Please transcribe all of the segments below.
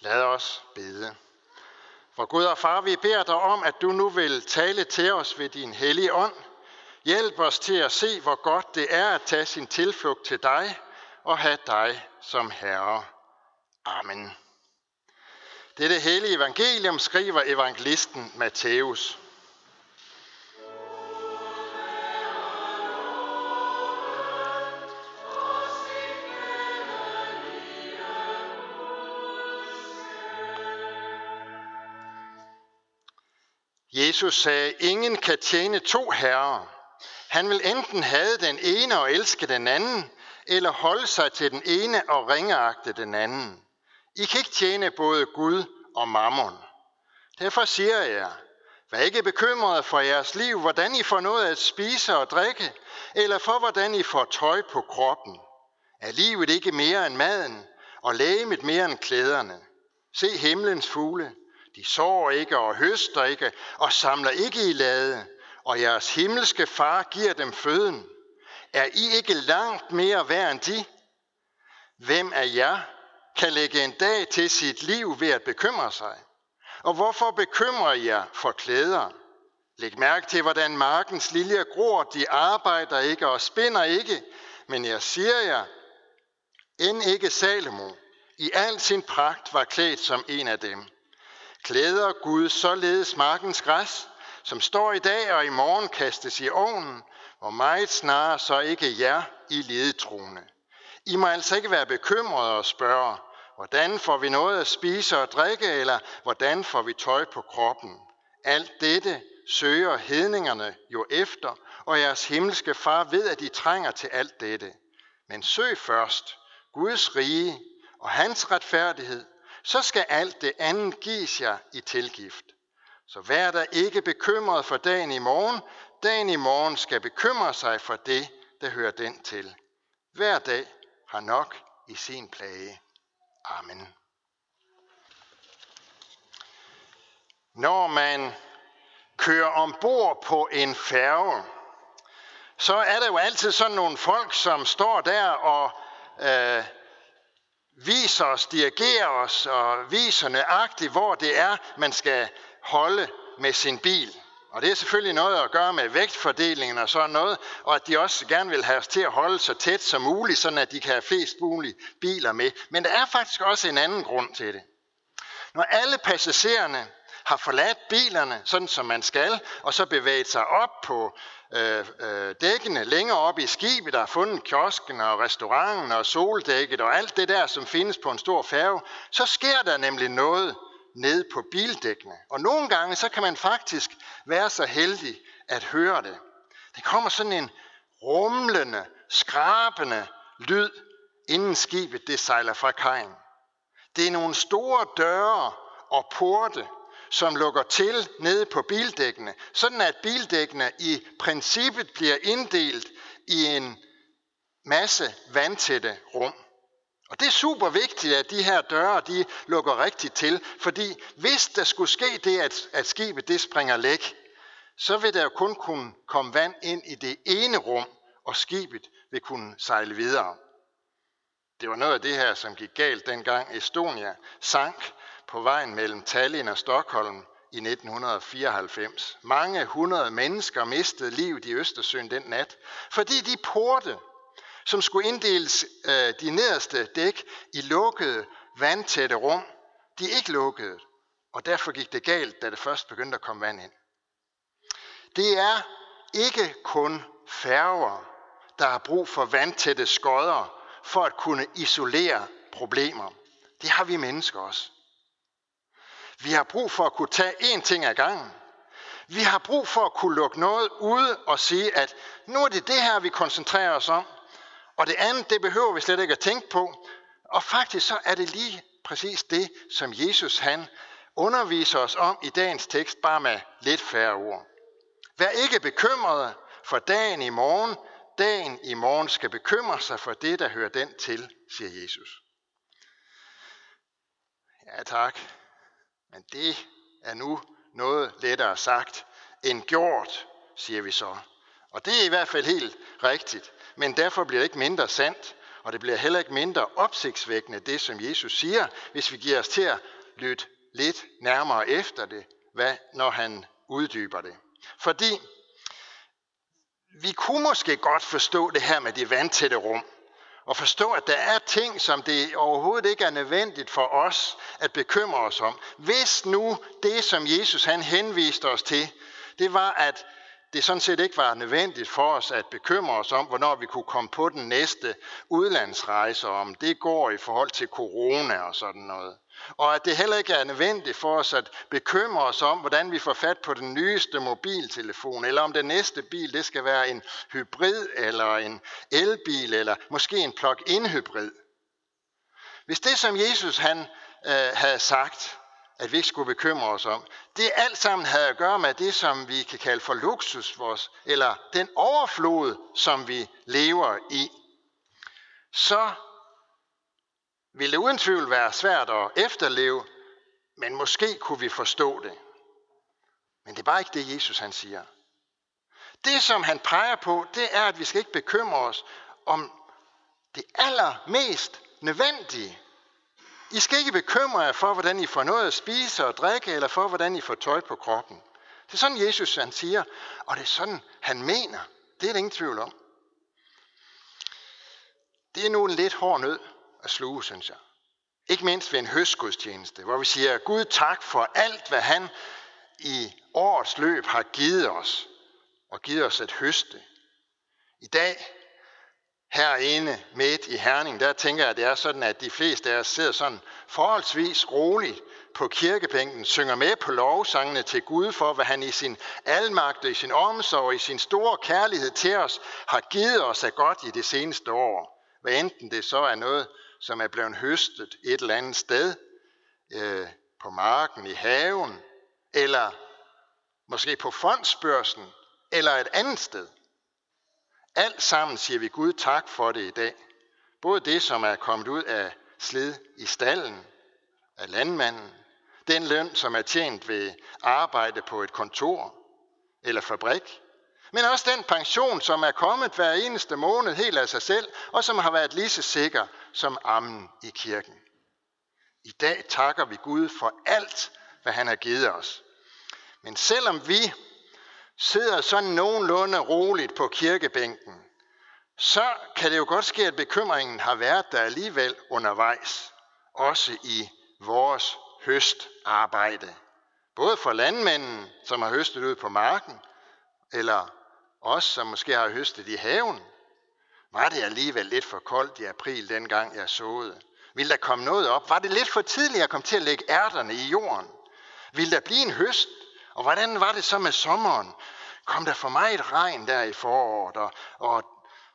Lad os bede. For Gud og Far, vi beder dig om, at du nu vil tale til os ved din hellige ånd. Hjælp os til at se, hvor godt det er at tage sin tilflugt til dig og have dig som Herre. Amen. Dette hellige evangelium skriver evangelisten Matthæus. Jesus sagde, ingen kan tjene to herrer. Han vil enten have den ene og elske den anden, eller holde sig til den ene og ringeagte den anden. I kan ikke tjene både Gud og mammon. Derfor siger jeg, vær ikke bekymret for jeres liv, hvordan I får noget at spise og drikke, eller for hvordan I får tøj på kroppen. Er livet ikke mere end maden, og lægemet mere end klæderne? Se himlens fugle. De sår ikke og høster ikke og samler ikke i lade, og jeres himmelske far giver dem føden. Er I ikke langt mere værd end de? Hvem af jer kan lægge en dag til sit liv ved at bekymre sig? Og hvorfor bekymrer jer for klæder? Læg mærke til, hvordan markens liljer gror. De arbejder ikke og spinder ikke. Men jeg siger jer, end ikke Salomo i al sin pragt var klædt som en af dem. Klæder Gud således markens græs, som står i dag og i morgen kastes i ovnen, hvor meget snarere så ikke jer i ledetroende. I må altså ikke være bekymrede og spørge, hvordan får vi noget at spise og drikke, eller hvordan får vi tøj på kroppen? Alt dette søger hedningerne jo efter, og jeres himmelske far ved, at de trænger til alt dette. Men søg først Guds rige og hans retfærdighed, så skal alt det andet gives jer i tilgift. Så vær der ikke bekymret for dagen i morgen. Dagen i morgen skal bekymre sig for det, der hører den til. Hver dag har nok i sin plage. Amen. Når man kører ombord på en færge, så er der jo altid sådan nogle folk, som står der og øh, viser os, dirigerer os og viser nøjagtigt, hvor det er, man skal holde med sin bil. Og det er selvfølgelig noget at gøre med vægtfordelingen og sådan noget, og at de også gerne vil have os til at holde så tæt som muligt, sådan at de kan have flest mulige biler med. Men der er faktisk også en anden grund til det. Når alle passagererne har forladt bilerne, sådan som man skal, og så bevæget sig op på øh, øh, dækkene længere op i skibet, der har fundet kiosken og restauranten og soldækket og alt det der, som findes på en stor færge, så sker der nemlig noget ned på bildækkene. Og nogle gange, så kan man faktisk være så heldig at høre det. Det kommer sådan en rumlende, skrabende lyd, inden skibet det sejler fra kajen. Det er nogle store døre og porte, som lukker til nede på bildækkene, sådan at bildækkene i princippet bliver inddelt i en masse vandtætte rum. Og det er super vigtigt, at de her døre de lukker rigtigt til, fordi hvis der skulle ske det, at, at skibet det springer læk, så vil der jo kun kunne komme vand ind i det ene rum, og skibet vil kunne sejle videre. Det var noget af det her, som gik galt dengang Estonia sank på vejen mellem Tallinn og Stockholm i 1994. Mange hundrede mennesker mistede livet i Østersøen den nat, fordi de porte, som skulle inddeles øh, de nederste dæk i lukkede, vandtætte rum, de ikke lukkede, og derfor gik det galt, da det først begyndte at komme vand ind. Det er ikke kun færger, der har brug for vandtætte skodder for at kunne isolere problemer. Det har vi mennesker også. Vi har brug for at kunne tage én ting ad gangen. Vi har brug for at kunne lukke noget ud og sige, at nu er det det her, vi koncentrerer os om. Og det andet, det behøver vi slet ikke at tænke på. Og faktisk så er det lige præcis det, som Jesus han underviser os om i dagens tekst, bare med lidt færre ord. Vær ikke bekymrede for dagen i morgen. Dagen i morgen skal bekymre sig for det, der hører den til, siger Jesus. Ja tak. Men det er nu noget lettere sagt end gjort, siger vi så. Og det er i hvert fald helt rigtigt, men derfor bliver det ikke mindre sandt. Og det bliver heller ikke mindre opsigtsvækkende, det som Jesus siger, hvis vi giver os til at lytte lidt nærmere efter det, hvad, når han uddyber det. Fordi vi kunne måske godt forstå det her med de vandtætte rum, og forstå, at der er ting, som det overhovedet ikke er nødvendigt for os at bekymre os om. Hvis nu det, som Jesus han henviste os til, det var, at det sådan set ikke var nødvendigt for os at bekymre os om, hvornår vi kunne komme på den næste udlandsrejse, om det går i forhold til corona og sådan noget. Og at det heller ikke er nødvendigt for os at bekymre os om, hvordan vi får fat på den nyeste mobiltelefon, eller om den næste bil det skal være en hybrid, eller en elbil, eller måske en plug-in hybrid. Hvis det, som Jesus han øh, havde sagt, at vi ikke skulle bekymre os om, det alt sammen havde at gøre med det, som vi kan kalde for luksus, vores, eller den overflod, som vi lever i, så ville det uden tvivl være svært at efterleve, men måske kunne vi forstå det. Men det er bare ikke det, Jesus han siger. Det, som han peger på, det er, at vi skal ikke bekymre os om det allermest nødvendige. I skal ikke bekymre jer for, hvordan I får noget at spise og drikke, eller for, hvordan I får tøj på kroppen. Det er sådan, Jesus han siger, og det er sådan, han mener. Det er der ingen tvivl om. Det er nu en lidt hård nød at sluge, synes jeg. Ikke mindst ved en høstgudstjeneste, hvor vi siger, Gud tak for alt, hvad han i årets løb har givet os, og givet os at høste. I dag, herinde midt i Herning, der tænker jeg, at det er sådan, at de fleste af os sidder sådan forholdsvis roligt på kirkebænken, synger med på lovsangene til Gud for, hvad han i sin almagt og i sin omsorg og i sin store kærlighed til os har givet os af godt i det seneste år. Hvad enten det så er noget, som er blevet høstet et eller andet sted, øh, på marken, i haven, eller måske på fondsbørsen, eller et andet sted. Alt sammen siger vi Gud tak for det i dag. Både det, som er kommet ud af slid i stallen, af landmanden, den løn, som er tjent ved arbejde på et kontor eller fabrik, men også den pension, som er kommet hver eneste måned helt af sig selv, og som har været lige så sikker som ammen i kirken. I dag takker vi Gud for alt, hvad han har givet os. Men selvom vi sidder sådan nogenlunde roligt på kirkebænken, så kan det jo godt ske, at bekymringen har været der alligevel undervejs, også i vores høstarbejde. Både for landmænden, som har høstet ud på marken, eller os, som måske har høstet i haven, var det alligevel lidt for koldt i april, dengang jeg såede. Vil der komme noget op? Var det lidt for tidligt at komme til at lægge ærterne i jorden? Vil der blive en høst? Og hvordan var det så med sommeren? Kom der for meget regn der i foråret? Og, og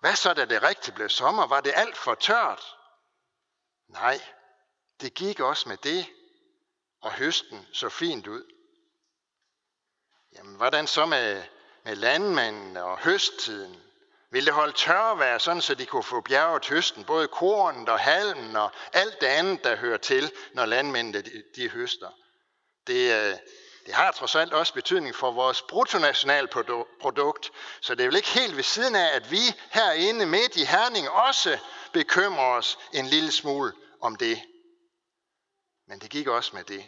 hvad så, da det rigtigt blev sommer? Var det alt for tørt? Nej, det gik også med det, og høsten så fint ud. Jamen, hvordan så med, med landmanden og høsttiden? Ville det holde tørvejr, sådan så de kunne få bjerget høsten, både kornet og halmen og alt det andet, der hører til, når landmændene de, de høster. Det, øh, det har trods alt også betydning for vores bruttonationalprodukt, så det er vel ikke helt ved siden af, at vi herinde midt i Herning også bekymrer os en lille smule om det. Men det gik også med det.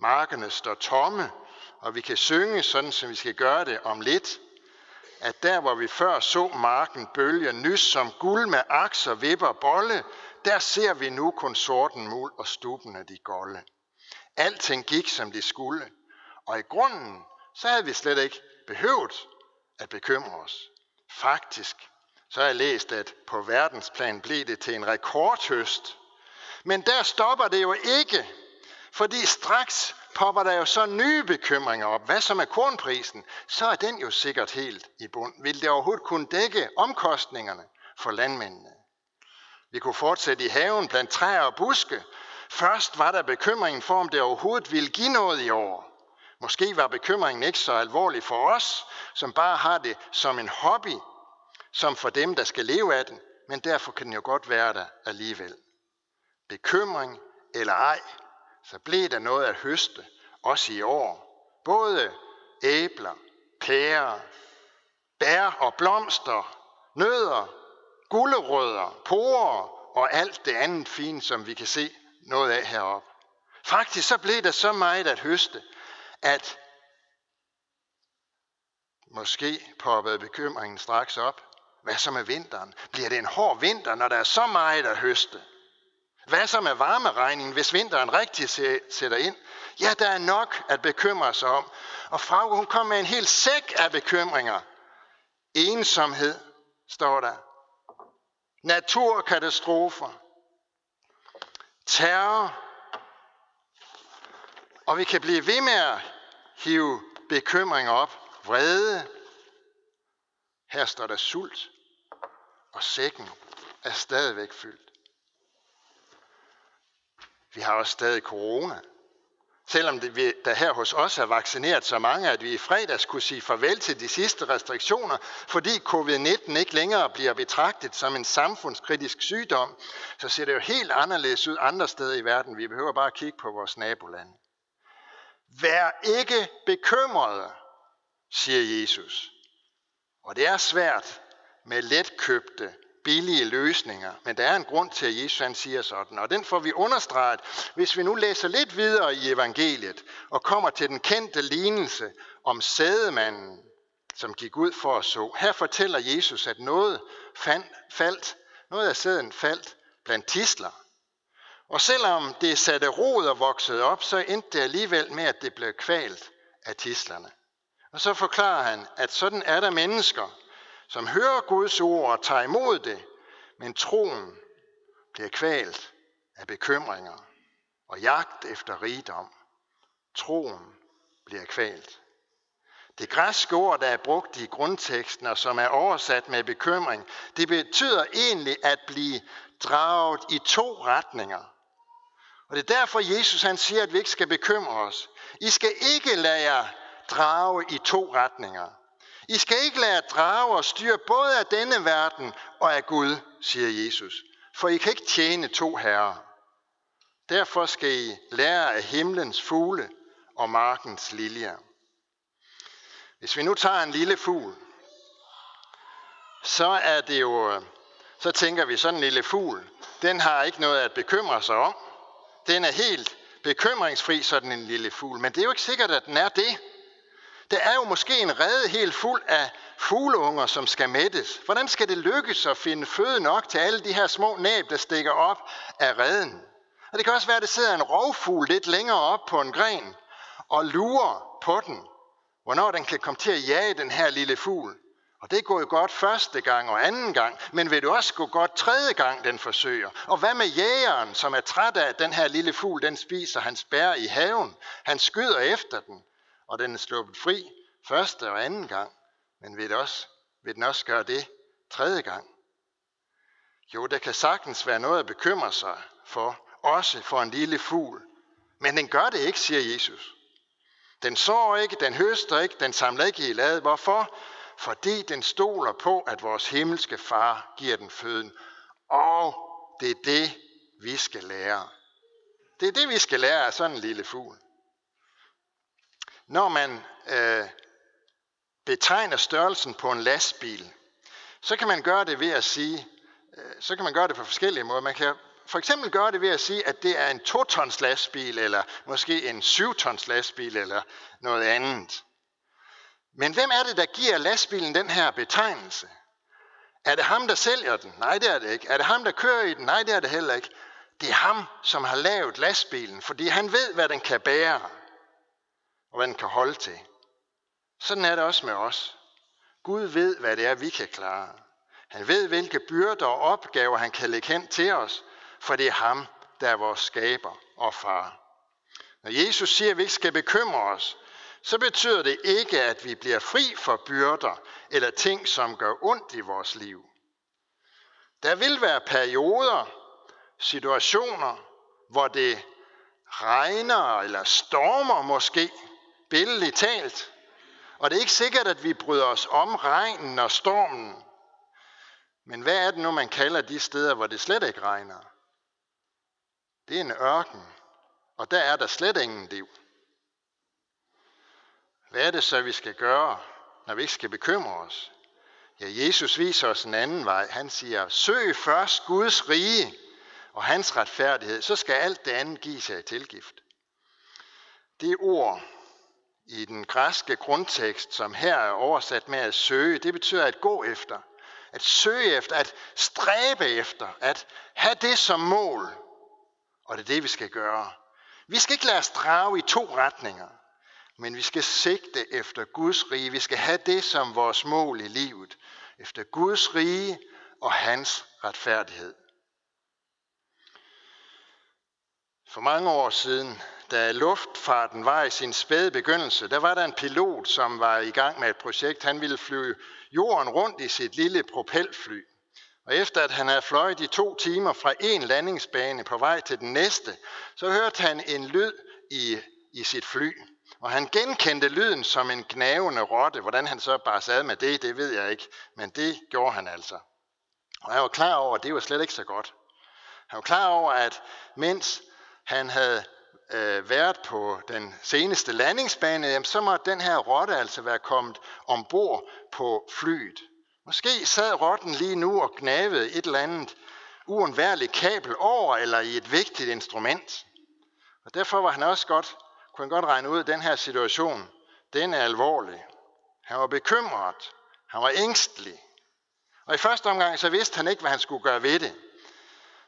Markerne står tomme, og vi kan synge sådan, som vi skal gøre det om lidt at der hvor vi før så marken bølge nys som guld med akser, vipper bolle, der ser vi nu kun sorten mul og stuben af de golde. Alting gik som det skulle, og i grunden så havde vi slet ikke behøvet at bekymre os. Faktisk så har jeg læst, at på verdensplan blev det til en rekordhøst. Men der stopper det jo ikke, fordi straks popper der jo så nye bekymringer op. Hvad som er kornprisen? Så er den jo sikkert helt i bund. Vil det overhovedet kunne dække omkostningerne for landmændene? Vi kunne fortsætte i haven blandt træer og buske. Først var der bekymringen for, om det overhovedet ville give noget i år. Måske var bekymringen ikke så alvorlig for os, som bare har det som en hobby, som for dem, der skal leve af den, men derfor kan den jo godt være der alligevel. Bekymring eller ej, så blev der noget at høste, også i år. Både æbler, pærer, bær og blomster, nødder, gulerødder, porer og alt det andet fine, som vi kan se noget af herop. Faktisk så blev der så meget at høste, at måske poppede bekymringen straks op. Hvad så med vinteren? Bliver det en hård vinter, når der er så meget at høste? Hvad så med varmeregningen, hvis vinteren rigtig sætter ind? Ja, der er nok at bekymre sig om. Og Frau, hun kom med en hel sæk af bekymringer. Ensomhed, står der. Naturkatastrofer. Terror. Og vi kan blive ved med at hive bekymringer op. Vrede. Her står der sult. Og sækken er stadigvæk fyldt. Vi har også stadig corona. Selvom det, vi, der her hos os er vaccineret så mange, at vi i fredags kunne sige farvel til de sidste restriktioner, fordi covid-19 ikke længere bliver betragtet som en samfundskritisk sygdom, så ser det jo helt anderledes ud andre steder i verden. Vi behøver bare at kigge på vores nabolande. Vær ikke bekymrede, siger Jesus. Og det er svært med letkøbte billige løsninger. Men der er en grund til, at Jesus han siger sådan. Og den får vi understreget, hvis vi nu læser lidt videre i evangeliet og kommer til den kendte lignelse om sædemanden, som gik ud for at så. Her fortæller Jesus, at noget fand, faldt, noget af sæden faldt blandt tisler. Og selvom det satte rod og voksede op, så endte det alligevel med, at det blev kvalt af tislerne. Og så forklarer han, at sådan er der mennesker, som hører Guds ord og tager imod det, men troen bliver kvalt af bekymringer og jagt efter rigdom. Troen bliver kvalt. Det græske ord, der er brugt i grundteksten og som er oversat med bekymring, det betyder egentlig at blive draget i to retninger. Og det er derfor, Jesus han siger, at vi ikke skal bekymre os. I skal ikke lade jer drage i to retninger. I skal ikke lade drage og styre både af denne verden og af Gud, siger Jesus. For I kan ikke tjene to herrer. Derfor skal I lære af himlens fugle og markens liljer. Hvis vi nu tager en lille fugl, så er det jo, så tænker vi sådan en lille fugl, den har ikke noget at bekymre sig om. Den er helt bekymringsfri, sådan en lille fugl. Men det er jo ikke sikkert, at den er det. Der er jo måske en rede helt fuld af fugleunger, som skal mættes. Hvordan skal det lykkes at finde føde nok til alle de her små næb, der stikker op af reden? Og det kan også være, at der sidder en rovfugl lidt længere op på en gren og lurer på den, hvornår den kan komme til at jage den her lille fugl. Og det går jo godt første gang og anden gang, men vil det også gå godt tredje gang, den forsøger? Og hvad med jægeren, som er træt af, at den her lille fugl, den spiser hans bær i haven? Han skyder efter den og den er sluppet fri første og anden gang, men vil, det også, vil den også gøre det tredje gang? Jo, der kan sagtens være noget at bekymre sig for, også for en lille fugl. Men den gør det ikke, siger Jesus. Den sår ikke, den høster ikke, den samler ikke i lade. Hvorfor? Fordi den stoler på, at vores himmelske far giver den føden. Og det er det, vi skal lære. Det er det, vi skal lære af sådan en lille fugl. Når man øh, betegner størrelsen på en lastbil, så kan man gøre det ved at sige, øh, så kan man gøre det på forskellige måder. Man kan for eksempel gøre det ved at sige, at det er en 2-tons lastbil, eller måske en 7-tons lastbil, eller noget andet. Men hvem er det, der giver lastbilen den her betegnelse? Er det ham, der sælger den? Nej, det er det ikke. Er det ham, der kører i den? Nej, det er det heller ikke. Det er ham, som har lavet lastbilen, fordi han ved, hvad den kan bære og hvad den kan holde til. Sådan er det også med os. Gud ved, hvad det er, vi kan klare. Han ved, hvilke byrder og opgaver han kan lægge hen til os, for det er ham, der er vores skaber og far. Når Jesus siger, at vi ikke skal bekymre os, så betyder det ikke, at vi bliver fri for byrder eller ting, som gør ondt i vores liv. Der vil være perioder, situationer, hvor det regner eller stormer måske, billedligt talt. Og det er ikke sikkert, at vi bryder os om regnen og stormen. Men hvad er det nu, man kalder de steder, hvor det slet ikke regner? Det er en ørken, og der er der slet ingen liv. Hvad er det så, vi skal gøre, når vi ikke skal bekymre os? Ja, Jesus viser os en anden vej. Han siger, søg først Guds rige og hans retfærdighed, så skal alt det andet give sig i tilgift. Det ord i den græske grundtekst, som her er oversat med at søge, det betyder at gå efter, at søge efter, at stræbe efter, at have det som mål. Og det er det, vi skal gøre. Vi skal ikke lade os drage i to retninger, men vi skal sigte efter Guds rige. Vi skal have det som vores mål i livet. Efter Guds rige og hans retfærdighed. For mange år siden, da luftfarten var i sin spæde begyndelse, der var der en pilot, som var i gang med et projekt. Han ville flyve jorden rundt i sit lille propelfly. Og efter at han havde fløjet i to timer fra en landingsbane på vej til den næste, så hørte han en lyd i, i sit fly. Og han genkendte lyden som en gnavende rotte. Hvordan han så bare sad med det, det ved jeg ikke. Men det gjorde han altså. Og han var klar over, at det var slet ikke så godt. Han var klar over, at mens han havde øh, været på den seneste landingsbane, jamen, så må den her rotte altså være kommet ombord på flyet. Måske sad rotten lige nu og gnavede et eller andet uundværligt kabel over eller i et vigtigt instrument. Og derfor var han også godt, kunne han godt regne ud, at den her situation, den er alvorlig. Han var bekymret. Han var ængstelig. Og i første omgang så vidste han ikke, hvad han skulle gøre ved det.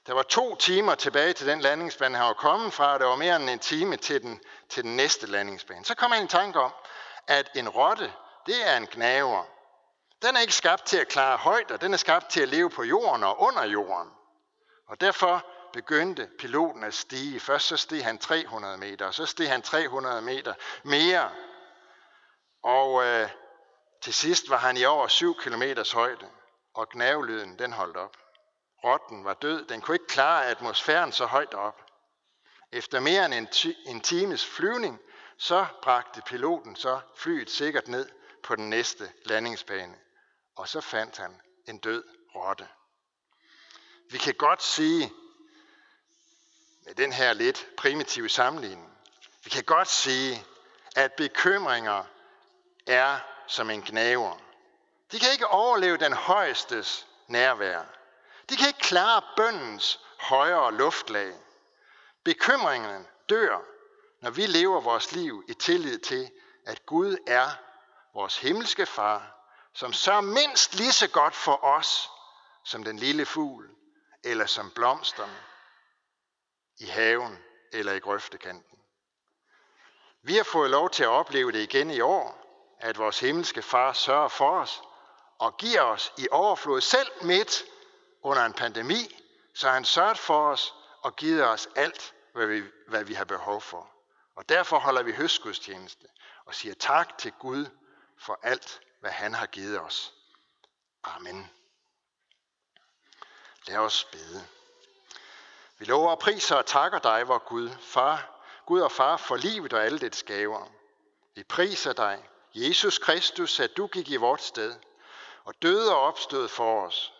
Der var to timer tilbage til den landingsbane, han var kommet fra, og der var mere end en time til den, til den næste landingsbane. Så kom han i tanke om, at en rotte, det er en gnaver. Den er ikke skabt til at klare højder, den er skabt til at leve på jorden og under jorden. Og derfor begyndte piloten at stige. Først så steg han 300 meter, og så steg han 300 meter mere. Og øh, til sidst var han i over 7 km højde, og gnavelyden den holdt op. Rotten var død. Den kunne ikke klare atmosfæren så højt op. Efter mere end en, en times flyvning, så bragte piloten så flyet sikkert ned på den næste landingsbane. Og så fandt han en død rotte. Vi kan godt sige, med den her lidt primitive sammenligning, vi kan godt sige, at bekymringer er som en gnaver. De kan ikke overleve den højestes nærvær. De kan ikke klare bøndens højere luftlag. Bekymringerne dør, når vi lever vores liv i tillid til, at Gud er vores himmelske far, som sørger mindst lige så godt for os, som den lille fugl, eller som blomsterne i haven eller i grøftekanten. Vi har fået lov til at opleve det igen i år, at vores himmelske far sørger for os og giver os i overflod selv midt under en pandemi, så han sørget for os og givet os alt, hvad vi, hvad vi har behov for. Og derfor holder vi høstgudstjeneste og siger tak til Gud for alt, hvad han har givet os. Amen. Lad os bede. Vi lover og priser og takker dig, vor Gud, far, Gud og far, for livet og alle dets gaver. Vi priser dig, Jesus Kristus, at du gik i vort sted og døde og opstod for os,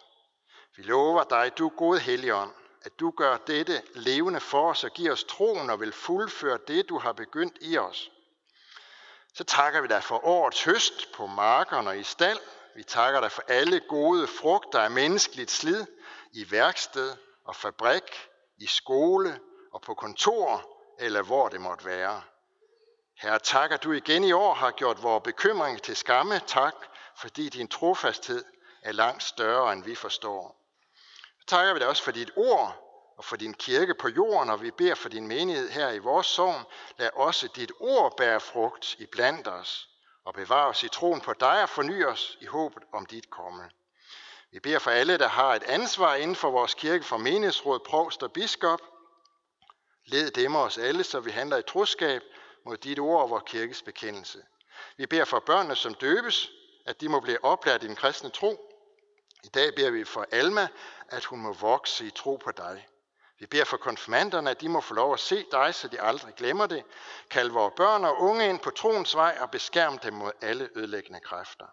vi lover dig, du gode Helligånd, at du gør dette levende for os og giver os troen og vil fuldføre det, du har begyndt i os. Så takker vi dig for årets høst på markerne og i stald. Vi takker dig for alle gode frugter af menneskeligt slid i værksted og fabrik, i skole og på kontor eller hvor det måtte være. Herre, tak, at du igen i år har gjort vores bekymring til skamme. Tak, fordi din trofasthed er langt større, end vi forstår. Så takker vi dig også for dit ord og for din kirke på jorden, og vi beder for din menighed her i vores sogn. Lad også dit ord bære frugt i blandt os, og bevare os i troen på dig og forny os i håbet om dit komme. Vi beder for alle, der har et ansvar inden for vores kirke, for menighedsråd, provst og biskop. Led dem os alle, så vi handler i troskab mod dit ord og vores kirkes bekendelse. Vi beder for børnene, som døbes, at de må blive oplært i den kristne tro. I dag beder vi for Alma, at hun må vokse i tro på dig. Vi beder for konfirmanderne, at de må få lov at se dig, så de aldrig glemmer det. Kald vores børn og unge ind på troens vej og beskærm dem mod alle ødelæggende kræfter.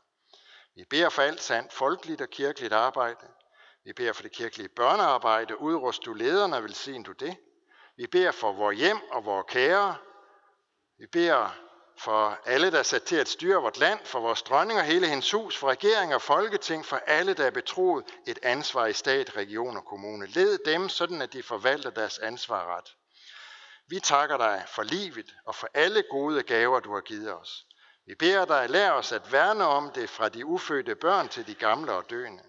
Vi beder for alt sandt folkeligt og kirkeligt arbejde. Vi beder for det kirkelige børnearbejde. Udrust du lederne og velsign du det. Vi beder for vores hjem og vores kære. Vi beder for alle, der er sat til at styre vort land, for vores dronning og hele hendes hus, for regering og folketing, for alle, der er betroet et ansvar i stat, region og kommune. Led dem, sådan at de forvalter deres ansvar ret. Vi takker dig for livet og for alle gode gaver, du har givet os. Vi beder dig, lær os at værne om det fra de ufødte børn til de gamle og døende.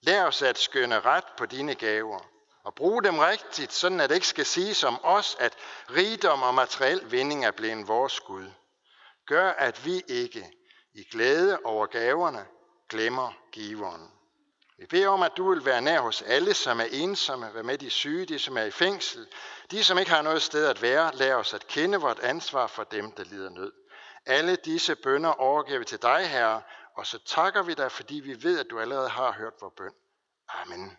Lær os at skønne ret på dine gaver og bruge dem rigtigt, sådan at det ikke skal siges om os, at rigdom og materiel vinding er blevet vores Gud. Gør, at vi ikke i glæde over gaverne glemmer giveren. Vi beder om, at du vil være nær hos alle, som er ensomme, være med de syge, de som er i fængsel, de som ikke har noget sted at være, lær os at kende vort ansvar for dem, der lider nød. Alle disse bønder overgiver vi til dig, Herre, og så takker vi dig, fordi vi ved, at du allerede har hørt vores bøn. Amen.